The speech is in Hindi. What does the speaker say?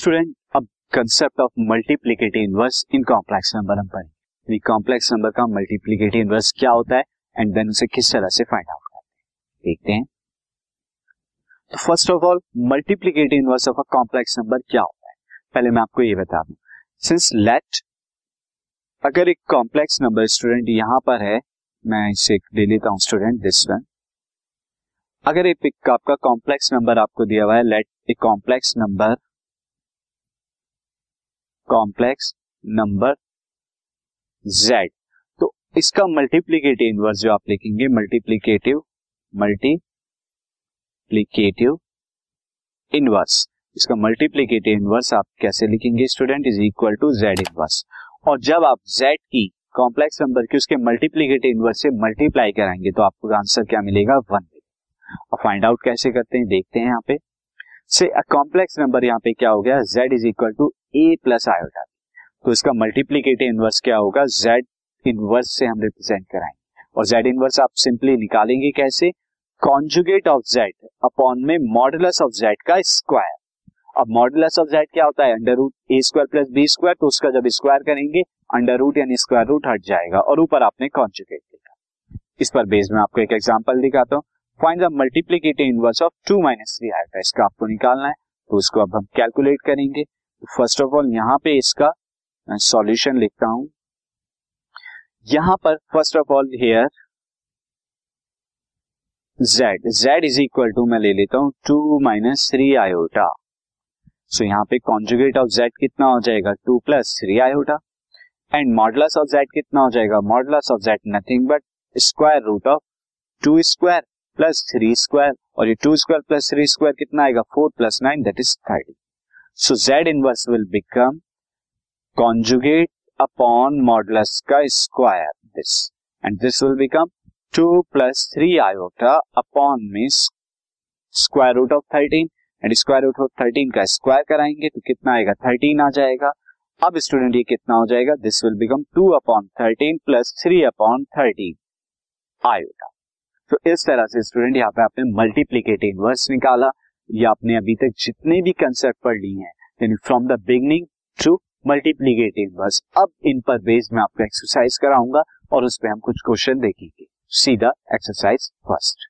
स्टूडेंट अब concept of multiplicative inverse in complex number हम पढ़ेंगे। कॉम्प्लेक्स नंबर का मल्टीप्लीकेटिव इनवर्स क्या होता है? एंड देन उसे किस तरह से फाइंड आउट करते हैं? देखते हैं। तो first of all multiplicative inverse of a complex number क्या होता है? पहले मैं आपको ये बता दूँ। सिंस लेट अगर एक कॉम्प्लेक्स नंबर स्टूडेंट यहाँ पर है, मैं इसे ले लेता हूँ स्टूडेंट दिस वन अगर एक आपका कॉम्प्लेक्स नंबर आपको दिया हुआ है let a complex number complex number Z. तो इसका मल्टीप्लीकेटिव इनवर्स जो आप लिखेंगे मल्टीप्लीकेटिव मल्टीप्लीकेटिव इनवर्स इसका मल्टीप्लीकेटिव इनवर्स आप कैसे लिखेंगे student is equal to Z inverse और जब आप जेड की कॉम्प्लेक्स नंबर की उसके मल्टीप्लीकेटिव इनवर्स से मल्टीप्लाई कराएँगे तो आपको आंसर क्या मिलेगा? वन और फाइंड आउट कैसे करते हैं, देखते हैं यहाँ पे। से कॉम्प्लेक्स नंबर यहाँ पे क्या हो गया? Z is equal to A plus iota तो इसका मल्टीप्लीकेटिव इनवर्स क्या होगा? Z इनवर्स से हम रिप्रेजेंट कराएँगे। और z इनवर्स आप सिंपली निकालेंगे कैसे? कॉन्जुगेट ऑफ़ z अपॉन में मॉडुलस ऑफ़ z का स्क्वायर अब मॉडुलस ऑफ़ z क्या होता है? Under root A square plus B square तो उसका जब स्क्वायर करेंगे अंडर रूट यानी स्क्वायर रूट हट जाएगा और ऊपर आपने कॉन्जुगेट लिखा इस पर बेस में आपको एक एग्ज़ाम्पल दिखाता हूँ। Find the multiplicative inverse of two minus three आएगा। इसका आपको निकालना है तो इसको अब हम कैलकुलेट करेंगे। फ़र्स्ट ऑफ़ ऑल यहाँ पे इसका सॉल्यूशन लिखता हूँ। यहाँ पर first of all here z z is equal to मैं ले लेता हूँ two minus three iota so यहाँ पे कॉन्जुगेट ऑफ़ z कितना हो जाएगा? Two plus three iota and modulus of z कितना हो जाएगा? Modulus of z nothing but square root of two square plus three square और ये two square plus three square कितना आएगा? Four plus nine that is thirty so Z inverse will become conjugate upon modulus का square this and this will become two plus three iota upon में square root of thirteen and square root of thirteen का स्क्वायर कराएँगे तो कितना आएगा? थर्टीन आ जाएगा। अब स्टूडेंट ये कितना हो जाएगा? This will become two upon thirteen plus three upon thirteen iota तो इस तरह से स्टूडेंट यहाँ पे आपने मल्टीप्लीकेटिव इनवर्स निकाला। या आपने अभी तक जितने भी कंसेप्ट पढ़ लिए हैं, यानी from the beginning to multiplicative inverse अब इन पर बेस में आपको एक्सरसाइज कराऊँगा और उस पर हम कुछ क्वेश्चन देखेंगे। सीधा exercise first